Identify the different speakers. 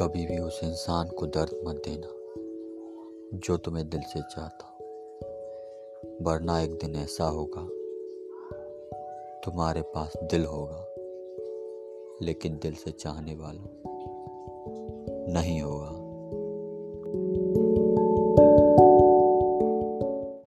Speaker 1: कभी भी उस इंसान को दर्द मत देना, जो तुम्हें दिल से चाहता वरना एक दिन ऐसा होगा, तुम्हारे पास दिल होगा, लेकिन दिल से चाहने वाला नहीं होगा।